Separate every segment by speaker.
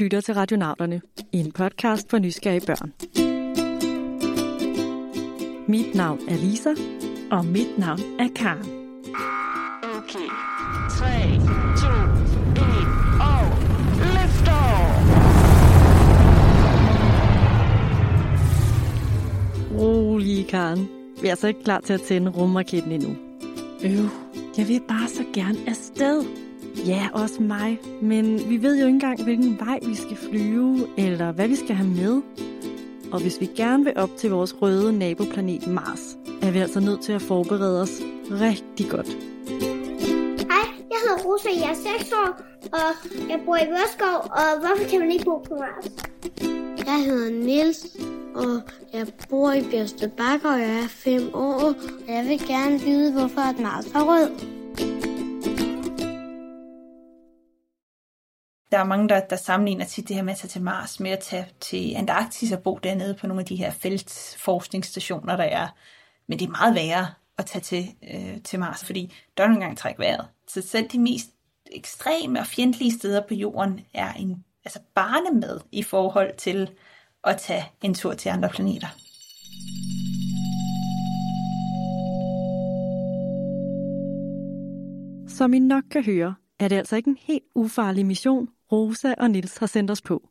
Speaker 1: lytter til Radionauterne, en podcast for nysgerrige børn. Mit navn er Lisa.
Speaker 2: Og mit navn er Karen.
Speaker 3: Okay. 3, 2, 1, og lift off!
Speaker 1: Rolig, Karen. Vi er altså ikke klar til at tænde rumraketten endnu.
Speaker 2: Øv, jeg vil bare så gerne afsted.
Speaker 1: Ja, også mig. Men vi ved jo ikke engang, hvilken vej vi skal flyve, eller hvad vi skal have med. Og hvis vi gerne vil op til vores røde naboplanet Mars, er vi altså nødt til at forberede os rigtig godt.
Speaker 4: Hej, jeg hedder Rosa, jeg er 6 år, og jeg bor i Vørskov, og hvorfor kan man ikke bo på Mars?
Speaker 5: Jeg hedder Nils og jeg bor i Bakke, og jeg er 5 år, og jeg vil gerne vide, hvorfor at Mars er rød.
Speaker 6: Der er mange, der, der sammenligner tit det her med at tage til Mars med at tage til Antarktis og bo dernede på nogle af de her feltforskningsstationer, der er. Men det er meget værre at tage til, øh, til Mars, fordi der er nogle gange træk vejret. Så selv de mest ekstreme og fjendtlige steder på jorden er en altså barnemad i forhold til at tage en tur til andre planeter.
Speaker 1: Som I nok kan høre, er det altså ikke en helt ufarlig mission, Rosa og Nils har sendt os på.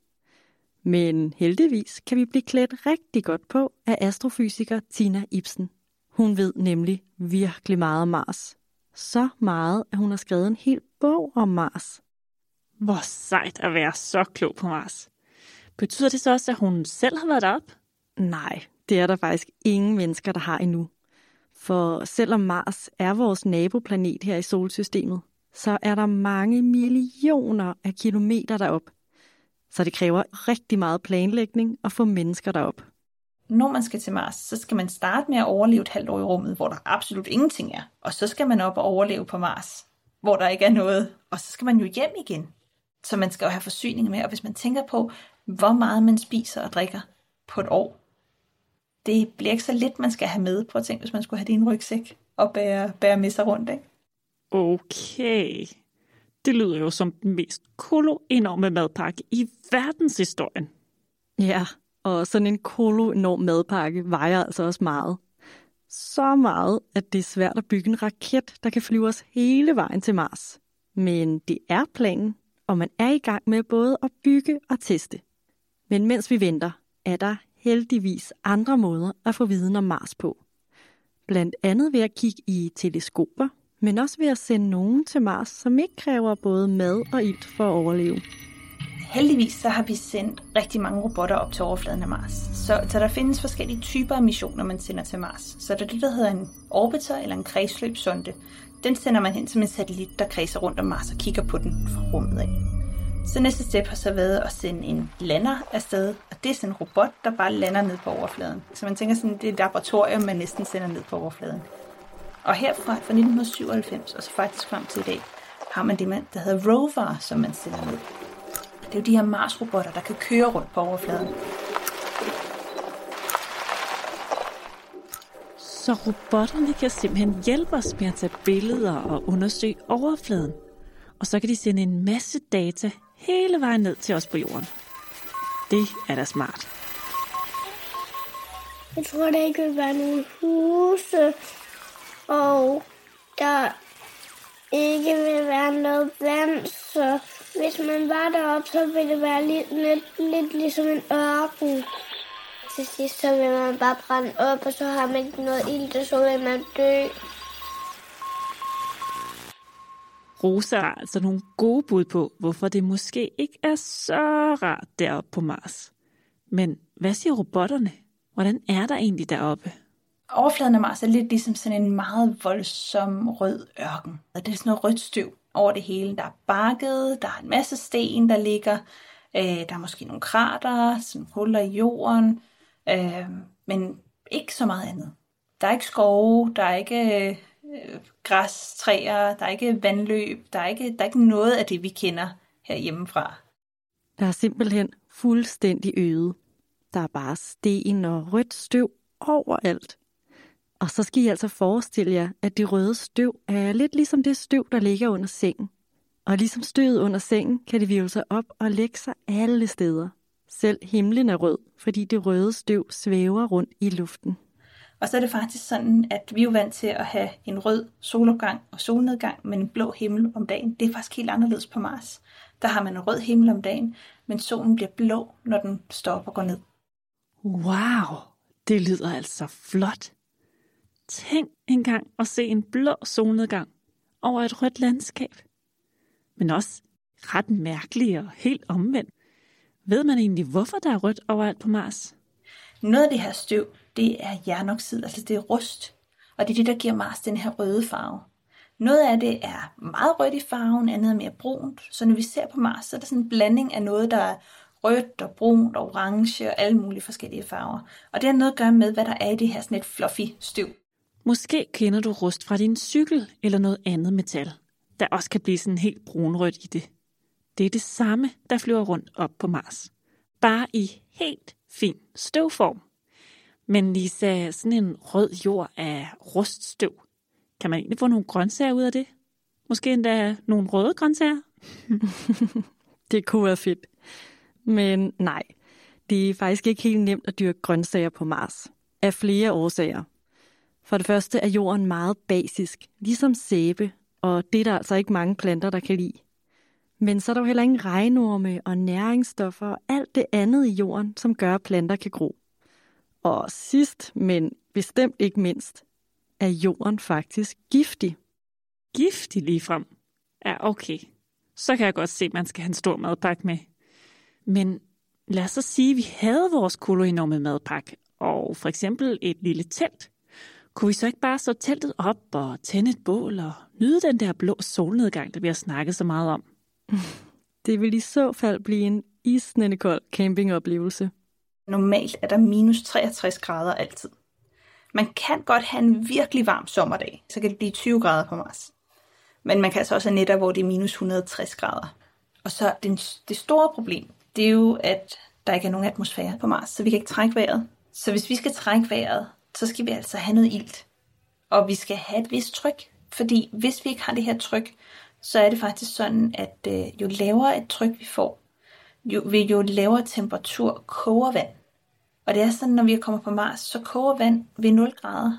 Speaker 1: Men heldigvis kan vi blive klædt rigtig godt på af astrofysiker Tina Ibsen. Hun ved nemlig virkelig meget om Mars. Så meget, at hun har skrevet en hel bog om Mars.
Speaker 2: Hvor sejt at være så klog på Mars. Betyder det så også, at hun selv har været derop?
Speaker 1: Nej, det er der faktisk ingen mennesker, der har endnu. For selvom Mars er vores naboplanet her i solsystemet, så er der mange millioner af kilometer derop. Så det kræver rigtig meget planlægning at få mennesker derop.
Speaker 6: Når man skal til Mars, så skal man starte med at overleve et halvt år i rummet, hvor der absolut ingenting er. Og så skal man op og overleve på Mars, hvor der ikke er noget. Og så skal man jo hjem igen. Så man skal jo have forsyning med. Og hvis man tænker på, hvor meget man spiser og drikker på et år, det bliver ikke så lidt, man skal have med. Prøv at tænke, hvis man skulle have din rygsæk og bære, bære med sig rundt. Ikke?
Speaker 2: Okay. Det lyder jo som den mest kolo-enorme madpakke i verdenshistorien.
Speaker 1: Ja, og sådan en kolo-enorm madpakke vejer altså også meget. Så meget, at det er svært at bygge en raket, der kan flyve os hele vejen til Mars. Men det er planen, og man er i gang med både at bygge og teste. Men mens vi venter, er der heldigvis andre måder at få viden om Mars på. Blandt andet ved at kigge i teleskoper, men også ved at sende nogen til Mars, som ikke kræver både mad og ilt for at overleve.
Speaker 6: Heldigvis så har vi sendt rigtig mange robotter op til overfladen af Mars. Så, så der findes forskellige typer af missioner, man sender til Mars. Så der er det, der hedder en orbiter eller en kredsløbsonde. Den sender man hen som en satellit, der kredser rundt om Mars og kigger på den fra rummet af. Så næste step har så været at sende en lander afsted, og det er sådan en robot, der bare lander ned på overfladen. Så man tænker sådan, det er et laboratorium, man næsten sender ned på overfladen. Og herfra, fra 1997 og så faktisk frem til i dag, har man det, der hedder rover, som man sender ned. Det er jo de her Mars-robotter, der kan køre rundt på overfladen.
Speaker 2: Så robotterne kan simpelthen hjælpe os med at tage billeder og undersøge overfladen. Og så kan de sende en masse data hele vejen ned til os på jorden. Det er da smart.
Speaker 4: Jeg tror, der ikke vil være nogen huse, og der ikke vil være noget vand, så hvis man var deroppe, så ville det være lidt, lidt, lidt ligesom en ørken. Til sidst så vil man bare brænde op, og så har man ikke noget ild, og så vil man dø.
Speaker 2: Rosa har altså nogle gode bud på, hvorfor det måske ikke er så rart deroppe på Mars. Men hvad siger robotterne? Hvordan er der egentlig deroppe?
Speaker 6: Overfladen af Mars er lidt ligesom sådan en meget voldsom rød ørken. Og det er sådan noget rødt støv over det hele. Der er bakket, der er en masse sten, der ligger. Øh, der er måske nogle krater, sådan huller i jorden. Øh, men ikke så meget andet. Der er ikke skove, der er ikke øh, græstræer, der er ikke vandløb, der er ikke, der er ikke noget af det, vi kender herhjemmefra.
Speaker 1: Der er simpelthen fuldstændig øde. Der er bare sten og rødt støv overalt. Og så skal I altså forestille jer, at det røde støv er lidt ligesom det støv, der ligger under sengen. Og ligesom støvet under sengen, kan det virve sig op og lægge sig alle steder. Selv himlen er rød, fordi det røde støv svæver rundt i luften.
Speaker 6: Og så er det faktisk sådan, at vi er jo vant til at have en rød solopgang og solnedgang, men en blå himmel om dagen. Det er faktisk helt anderledes på Mars. Der har man en rød himmel om dagen, men solen bliver blå, når den står op og går ned.
Speaker 2: Wow, det lyder altså flot. Tænk engang at se en blå solnedgang over et rødt landskab. Men også ret mærkelig og helt omvendt. Ved man egentlig, hvorfor der er rødt overalt på Mars?
Speaker 6: Noget af det her støv, det er jernoxid, altså det er rust. Og det er det, der giver Mars den her røde farve. Noget af det er meget rødt i farven, andet er mere brunt. Så når vi ser på Mars, så er der sådan en blanding af noget, der er rødt og brunt og orange og alle mulige forskellige farver. Og det har noget at gøre med, hvad der er i det her sådan et fluffy støv.
Speaker 2: Måske kender du rust fra din cykel eller noget andet metal, der også kan blive sådan helt brunrødt i det. Det er det samme, der flyver rundt op på Mars. Bare i helt fin støvform. Men Lisa, sådan en rød jord af ruststøv, kan man egentlig få nogle grøntsager ud af det? Måske endda nogle røde grøntsager?
Speaker 1: Det kunne være fedt. Men nej, det er faktisk ikke helt nemt at dyrke grøntsager på Mars. Af flere årsager. For det første er jorden meget basisk, ligesom sæbe, og det er der altså ikke mange planter, der kan lide. Men så er der jo heller ingen regnorme og næringsstoffer og alt det andet i jorden, som gør, at planter kan gro. Og sidst, men bestemt ikke mindst, er jorden faktisk giftig.
Speaker 2: Giftig ligefrem. Ja, okay. Så kan jeg godt se, at man skal have en stor madpakke med. Men lad os så sige, at vi havde vores koloenorme madpakke, og for eksempel et lille telt. Kunne vi så ikke bare så teltet op og tænde et bål og nyde den der blå solnedgang, der vi har snakket så meget om?
Speaker 1: Det vil i så fald blive en isnende kold campingoplevelse.
Speaker 6: Normalt er der minus 63 grader altid. Man kan godt have en virkelig varm sommerdag, så kan det blive 20 grader på Mars. Men man kan altså også have nætter, hvor det er minus 160 grader. Og så den, det store problem, det er jo, at der ikke er nogen atmosfære på Mars, så vi kan ikke trække vejret. Så hvis vi skal trække vejret, så skal vi altså have noget ilt. Og vi skal have et vist tryk, fordi hvis vi ikke har det her tryk, så er det faktisk sådan, at øh, jo lavere et tryk vi får, jo, ved jo lavere temperatur koger vand. Og det er sådan, når vi kommer på Mars, så koger vand ved 0 grader.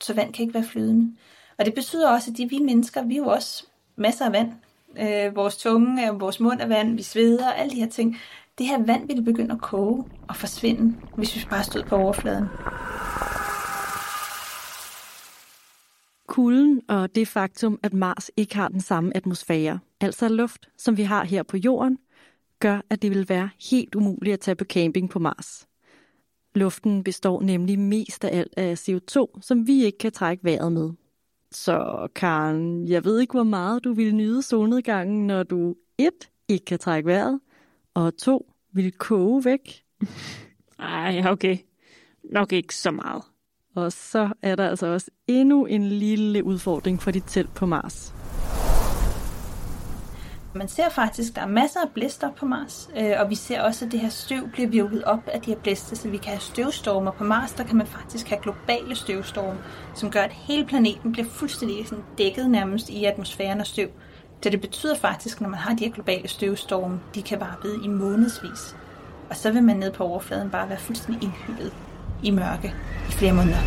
Speaker 6: Så vand kan ikke være flydende. Og det betyder også, at de vi mennesker, vi er jo også masser af vand. Øh, vores tunge, vores mund er vand, vi sveder, alle de her ting. Det her vand ville begynde at koge og forsvinde, hvis vi bare stod på overfladen.
Speaker 1: Kulden og det faktum, at Mars ikke har den samme atmosfære, altså luft, som vi har her på Jorden, gør, at det vil være helt umuligt at tage på camping på Mars. Luften består nemlig mest af alt af CO2, som vi ikke kan trække vejret med. Så Karen, jeg ved ikke, hvor meget du vil nyde solnedgangen, når du et ikke kan trække vejret, og to vil koge væk.
Speaker 2: Ej, okay. Nok ikke så meget.
Speaker 1: Og så er der altså også endnu en lille udfordring for dit telt på Mars.
Speaker 6: Man ser faktisk, at der er masser af blæster på Mars, øh, og vi ser også, at det her støv bliver virket op af de her blæster, så vi kan have støvstormer. På Mars der kan man faktisk have globale støvstorme, som gør, at hele planeten bliver fuldstændig sådan dækket nærmest i atmosfæren af støv. Så det betyder faktisk, når man har de her globale støvstorme, de kan vare i månedsvis. Og så vil man ned på overfladen bare være fuldstændig indhyllet i mørke i flere måneder.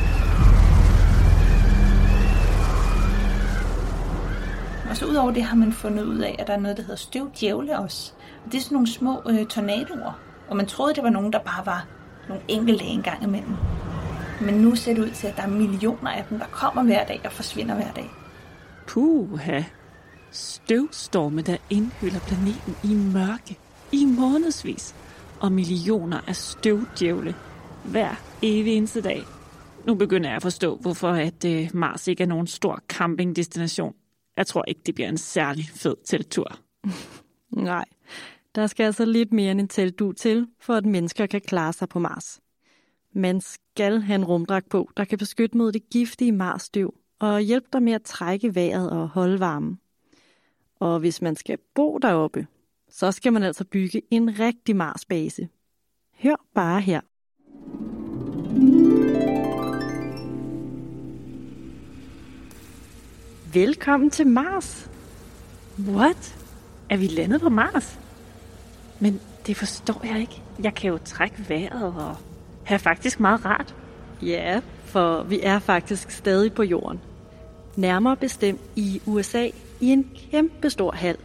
Speaker 6: Og så udover det har man fundet ud af, at der er noget, der hedder støvdjævle også. Og det er sådan nogle små øh, tornadoer. Og man troede, det var nogen, der bare var nogle enkelte en gang imellem. Men nu ser det ud til, at der er millioner af dem, der kommer hver dag og forsvinder hver dag.
Speaker 2: Puha. Støvstorme, der indhylder planeten i mørke i månedsvis. Og millioner af støvdjævle hver evig eneste dag. Nu begynder jeg at forstå, hvorfor at øh, Mars ikke er nogen stor campingdestination. Jeg tror ikke, det bliver en særlig fed teltur.
Speaker 1: Nej, der skal altså lidt mere end en teltdu til, for at mennesker kan klare sig på Mars. Man skal have en rumdragt på, der kan beskytte mod det giftige Mars-støv og hjælpe dig med at trække vejret og holde varmen. Og hvis man skal bo deroppe, så skal man altså bygge en rigtig Mars-base. Hør bare her. Velkommen til Mars.
Speaker 2: What? Er vi landet på Mars? Men det forstår jeg ikke. Jeg kan jo trække vejret og have faktisk meget rart.
Speaker 1: Ja, for vi er faktisk stadig på jorden. Nærmere bestemt i USA i en kæmpe stor hal.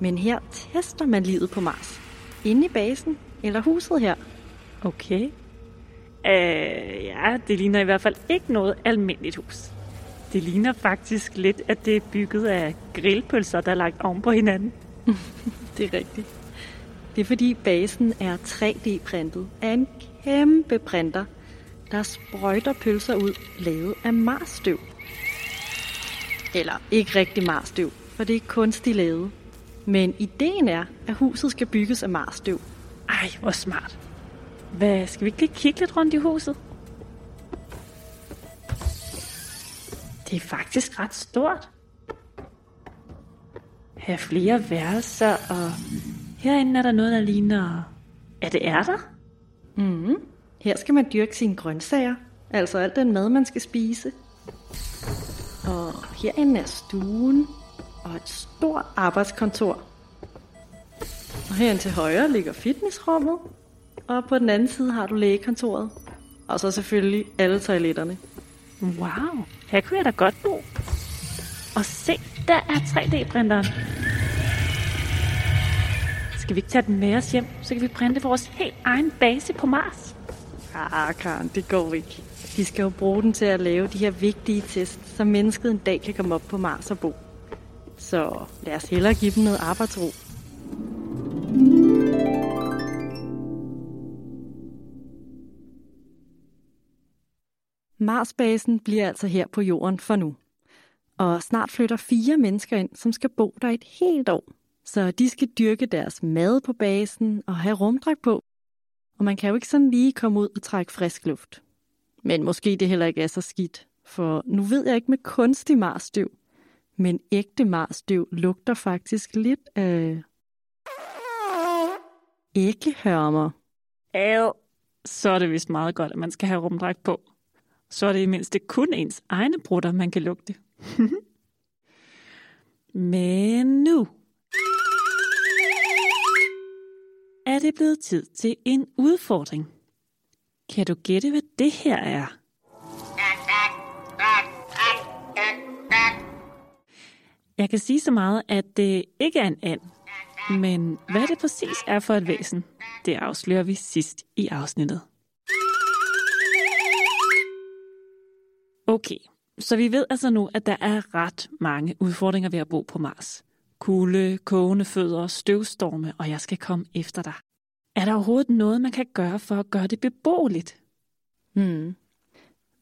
Speaker 1: Men her tester man livet på Mars. Inde i basen eller huset her.
Speaker 2: Okay. Øh, ja, det ligner i hvert fald ikke noget almindeligt hus. Det ligner faktisk lidt, at det er bygget af grillpølser, der er lagt oven på hinanden.
Speaker 1: Det er rigtigt. Det er fordi basen er 3D-printet af en kæmpe printer, der sprøjter pølser ud lavet af marsstøv. Eller ikke rigtig marsstøv, for det er kunstigt lavet. Men ideen er, at huset skal bygges af marsstøv.
Speaker 2: Ej, hvor smart. Hvad, skal vi ikke lige kigge lidt rundt i huset? Det er faktisk ret stort. Her er flere værelser, og herinde er der noget, der ligner... Er det ærter?
Speaker 1: Mm. Her skal man dyrke sine grøntsager, altså alt den mad, man skal spise. Og herinde er stuen og et stort arbejdskontor. Og herinde til højre ligger fitnessrummet, og på den anden side har du lægekontoret. Og så selvfølgelig alle toiletterne.
Speaker 2: Wow, her kunne jeg da godt bo. Og se, der er 3D-printeren. Skal vi ikke tage den med os hjem, så kan vi printe vores helt egen base på Mars?
Speaker 1: Ah, Karen, det går ikke. De skal jo bruge den til at lave de her vigtige tests, så mennesket en dag kan komme op på Mars og bo. Så lad os hellere give dem noget arbejdsro. Marsbasen bliver altså her på jorden for nu. Og snart flytter fire mennesker ind, som skal bo der et helt år. Så de skal dyrke deres mad på basen og have rumdragt på. Og man kan jo ikke sådan lige komme ud og trække frisk luft. Men måske det heller ikke er så skidt, for nu ved jeg ikke med kunstig marsstøv. Men ægte marsstøv lugter faktisk lidt af... Æggehørmer.
Speaker 2: Æv. Så er det vist meget godt, at man skal have rumdragt på. Så er det i mindste kun ens egne brutter, man kan lugte. Men nu er det blevet tid til en udfordring. Kan du gætte, hvad det her er? Jeg kan sige så meget, at det ikke er en and. Men hvad det præcis er for et væsen, det afslører vi sidst i afsnittet. Okay, så vi ved altså nu, at der er ret mange udfordringer ved at bo på Mars. Kulde, kogende fødder, støvstorme, og jeg skal komme efter dig. Er der overhovedet noget, man kan gøre for at gøre det beboeligt?
Speaker 1: Hmm.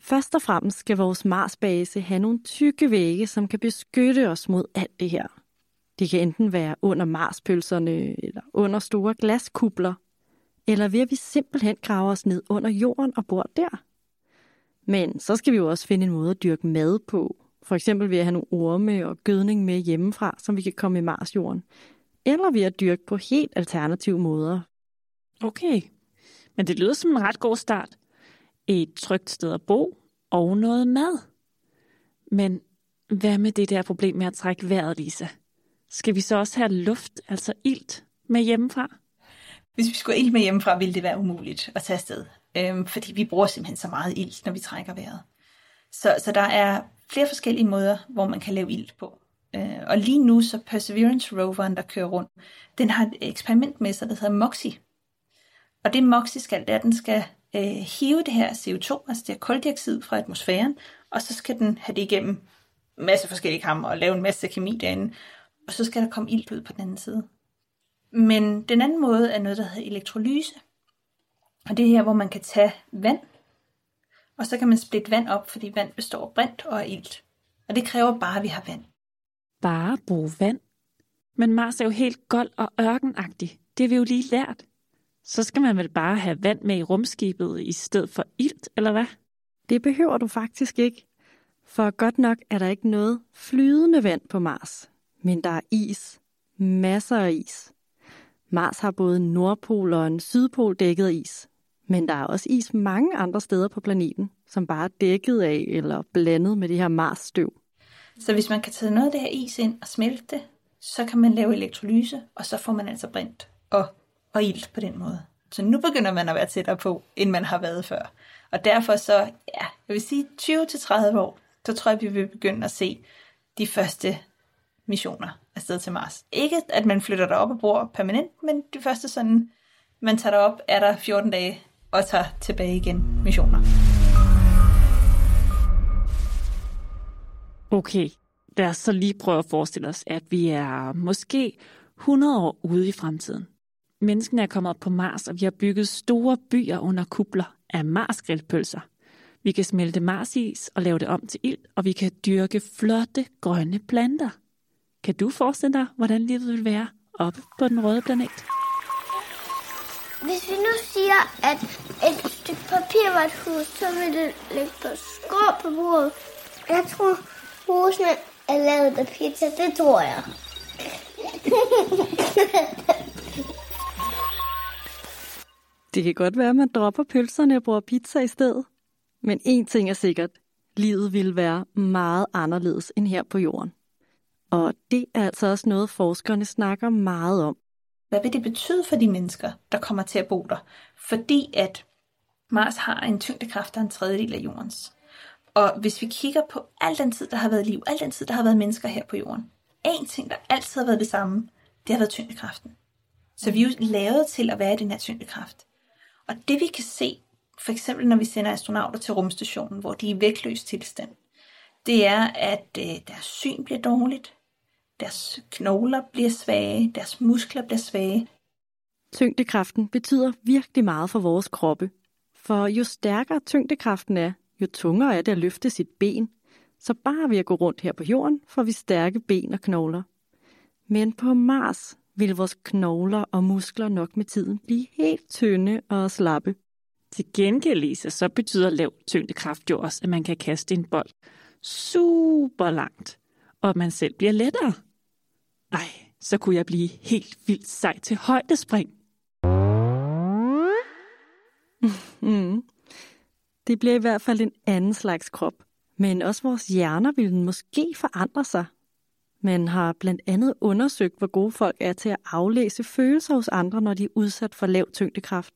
Speaker 1: Først og fremmest skal vores Marsbase have nogle tykke vægge, som kan beskytte os mod alt det her. Det kan enten være under Marspølserne eller under store glaskubler, eller ved at vi simpelthen graver os ned under jorden og bor der. Men så skal vi jo også finde en måde at dyrke mad på. For eksempel ved at have nogle orme og gødning med hjemmefra, som vi kan komme i Marsjorden. Eller ved at dyrke på helt alternative måder.
Speaker 2: Okay, men det lyder som en ret god start. Et trygt sted at bo og noget mad. Men hvad med det der problem med at trække vejret, Lisa? Skal vi så også have luft, altså ilt, med hjemmefra?
Speaker 6: Hvis vi skulle ild med hjemmefra, ville det være umuligt at tage afsted. Øhm, fordi vi bruger simpelthen så meget ilt, når vi trækker vejret. Så, så der er flere forskellige måder, hvor man kan lave ilt på. Øh, og lige nu, så Perseverance roveren, der kører rundt, den har et eksperiment med sig, der hedder MOXIE. Og det MOXIE skal, det er, at den skal øh, hive det her CO2, altså det her koldioxid fra atmosfæren, og så skal den have det igennem masse forskellige kammer og lave en masse kemi derinde, og så skal der komme ilt ud på den anden side. Men den anden måde er noget, der hedder elektrolyse. Og det er her, hvor man kan tage vand, og så kan man splitte vand op, fordi vand består af brint og af ilt. Og det kræver bare, at vi har vand.
Speaker 2: Bare bruge vand? Men Mars er jo helt gold og ørkenagtig. Det har vi jo lige lært. Så skal man vel bare have vand med i rumskibet i stedet for ilt, eller hvad?
Speaker 1: Det behøver du faktisk ikke. For godt nok er der ikke noget flydende vand på Mars. Men der er is. Masser af is. Mars har både en nordpol og en sydpol dækket af is. Men der er også is mange andre steder på planeten, som bare er dækket af eller blandet med det her Mars-støv.
Speaker 6: Så hvis man kan tage noget af det her is ind og smelte det, så kan man lave elektrolyse, og så får man altså brint og, og ilt på den måde. Så nu begynder man at være tættere på, end man har været før. Og derfor så, ja, jeg vil sige 20-30 år, så tror jeg, vi vil begynde at se de første missioner afsted til Mars. Ikke at man flytter derop og bor permanent, men de første sådan, man tager derop, er der 14 dage og tager tilbage igen missioner.
Speaker 2: Okay, lad os så lige prøve at forestille os, at vi er måske 100 år ude i fremtiden. Menneskene er kommet op på Mars, og vi har bygget store byer under kubler af Mars-grillpølser. Vi kan smelte Marsis og lave det om til ild, og vi kan dyrke flotte grønne planter. Kan du forestille dig, hvordan livet vil være oppe på den røde planet?
Speaker 4: Hvis vi nu siger, at et stykke papir var et hus, så vil det ligge på skrå på bordet. Jeg tror, husene er lavet af pizza. Det tror jeg.
Speaker 1: Det kan godt være, at man dropper pølserne og bruger pizza i stedet. Men én ting er sikkert. Livet ville være meget anderledes end her på jorden. Og det er altså også noget, forskerne snakker meget om.
Speaker 6: Hvad vil det betyde for de mennesker, der kommer til at bo der? Fordi at Mars har en tyngdekraft, der er en tredjedel af jordens. Og hvis vi kigger på al den tid, der har været liv, al den tid, der har været mennesker her på jorden, en ting, der altid har været det samme, det har været tyngdekraften. Så vi er jo lavet til at være i den her tyngdekraft. Og det vi kan se, for eksempel når vi sender astronauter til rumstationen, hvor de er i vægtløs tilstand, det er, at øh, deres syn bliver dårligt, deres knogler bliver svage, deres muskler bliver svage.
Speaker 1: Tyngdekraften betyder virkelig meget for vores kroppe. For jo stærkere tyngdekraften er, jo tungere er det at løfte sit ben. Så bare ved at gå rundt her på jorden, får vi stærke ben og knogler. Men på Mars vil vores knogler og muskler nok med tiden blive helt tynde og slappe.
Speaker 2: Til gengæld, Lisa, så betyder lav tyngdekraft jo også, at man kan kaste en bold super langt, og man selv bliver lettere. Ej, så kunne jeg blive helt vildt sej til højdespring.
Speaker 1: Mm. Det bliver i hvert fald en anden slags krop. Men også vores hjerner vil måske forandre sig. Man har blandt andet undersøgt, hvor gode folk er til at aflæse følelser hos andre, når de er udsat for lav tyngdekraft.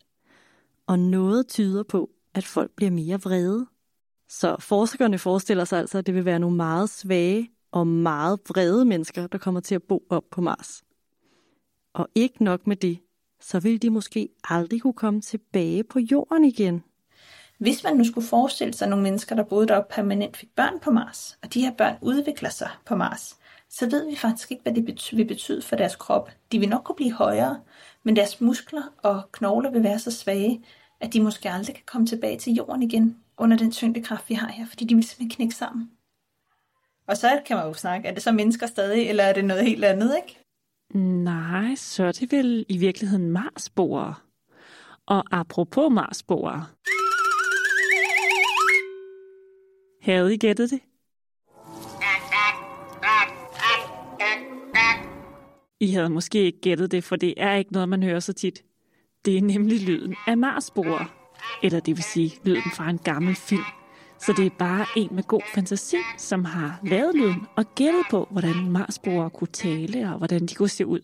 Speaker 1: Og noget tyder på, at folk bliver mere vrede. Så forskerne forestiller sig altså, at det vil være nogle meget svage og meget vrede mennesker, der kommer til at bo op på Mars. Og ikke nok med det, så vil de måske aldrig kunne komme tilbage på jorden igen.
Speaker 6: Hvis man nu skulle forestille sig nogle mennesker, der boede deroppe permanent fik børn på Mars, og de her børn udvikler sig på Mars, så ved vi faktisk ikke, hvad det bety- vil betyde for deres krop. De vil nok kunne blive højere, men deres muskler og knogler vil være så svage, at de måske aldrig kan komme tilbage til jorden igen under den tyngdekraft, vi har her, fordi de vil simpelthen knække sammen. Og så kan man jo snakke, er det så mennesker stadig, eller er det noget helt andet, ikke?
Speaker 2: Nej, så er det vel i virkeligheden Marsboere. Og apropos Marsboere. Havde I gættet det? I havde måske ikke gættet det, for det er ikke noget, man hører så tit. Det er nemlig lyden af Marsboere. Eller det vil sige lyden fra en gammel film. Så det er bare en med god fantasi, som har lavet lyden og gættet på, hvordan Marsboere kunne tale og hvordan de kunne se ud.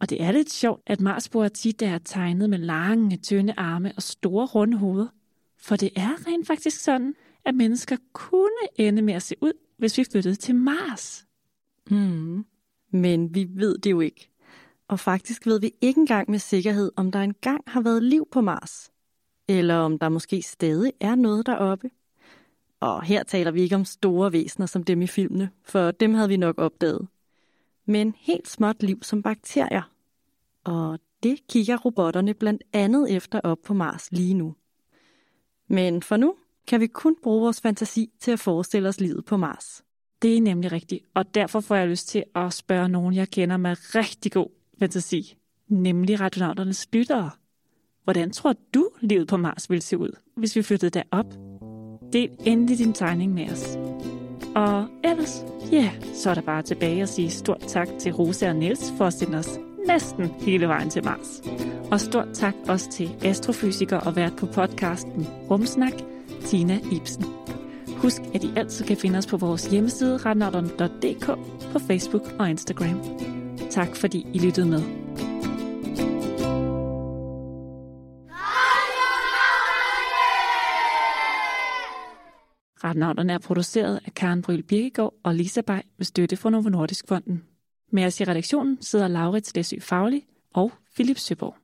Speaker 2: Og det er lidt sjovt, at Marsboere tit er tegnet med lange, tynde arme og store, runde hoveder. For det er rent faktisk sådan, at mennesker kunne ende med at se ud, hvis vi flyttede til Mars.
Speaker 1: Mm. Men vi ved det jo ikke. Og faktisk ved vi ikke engang med sikkerhed, om der engang har været liv på Mars. Eller om der måske stadig er noget deroppe. Og her taler vi ikke om store væsener som dem i filmene, for dem havde vi nok opdaget. Men helt småt liv som bakterier. Og det kigger robotterne blandt andet efter op på Mars lige nu. Men for nu kan vi kun bruge vores fantasi til at forestille os livet på Mars.
Speaker 2: Det er nemlig rigtigt, og derfor får jeg lyst til at spørge nogen, jeg kender med rigtig god fantasi, nemlig radionauternes lyttere. Hvordan tror du, livet på Mars ville se ud, hvis vi flyttede derop? Del endelig din tegning med os. Og ellers, ja, yeah, så er der bare tilbage at sige stort tak til Rosa og Niels for at sende os næsten hele vejen til Mars. Og stort tak også til astrofysiker og vært på podcasten Rumsnak, Tina Ibsen. Husk, at I altid kan finde os på vores hjemmeside retnauterne.dk på Facebook og Instagram. Tak fordi I lyttede med. Retnauterne er produceret af Karen Bryl Birkegaard og Lisa Bay med støtte fra Novo Nordisk Fonden. Med os i redaktionen sidder Laurits Læsø Faglig og Philip Søborg.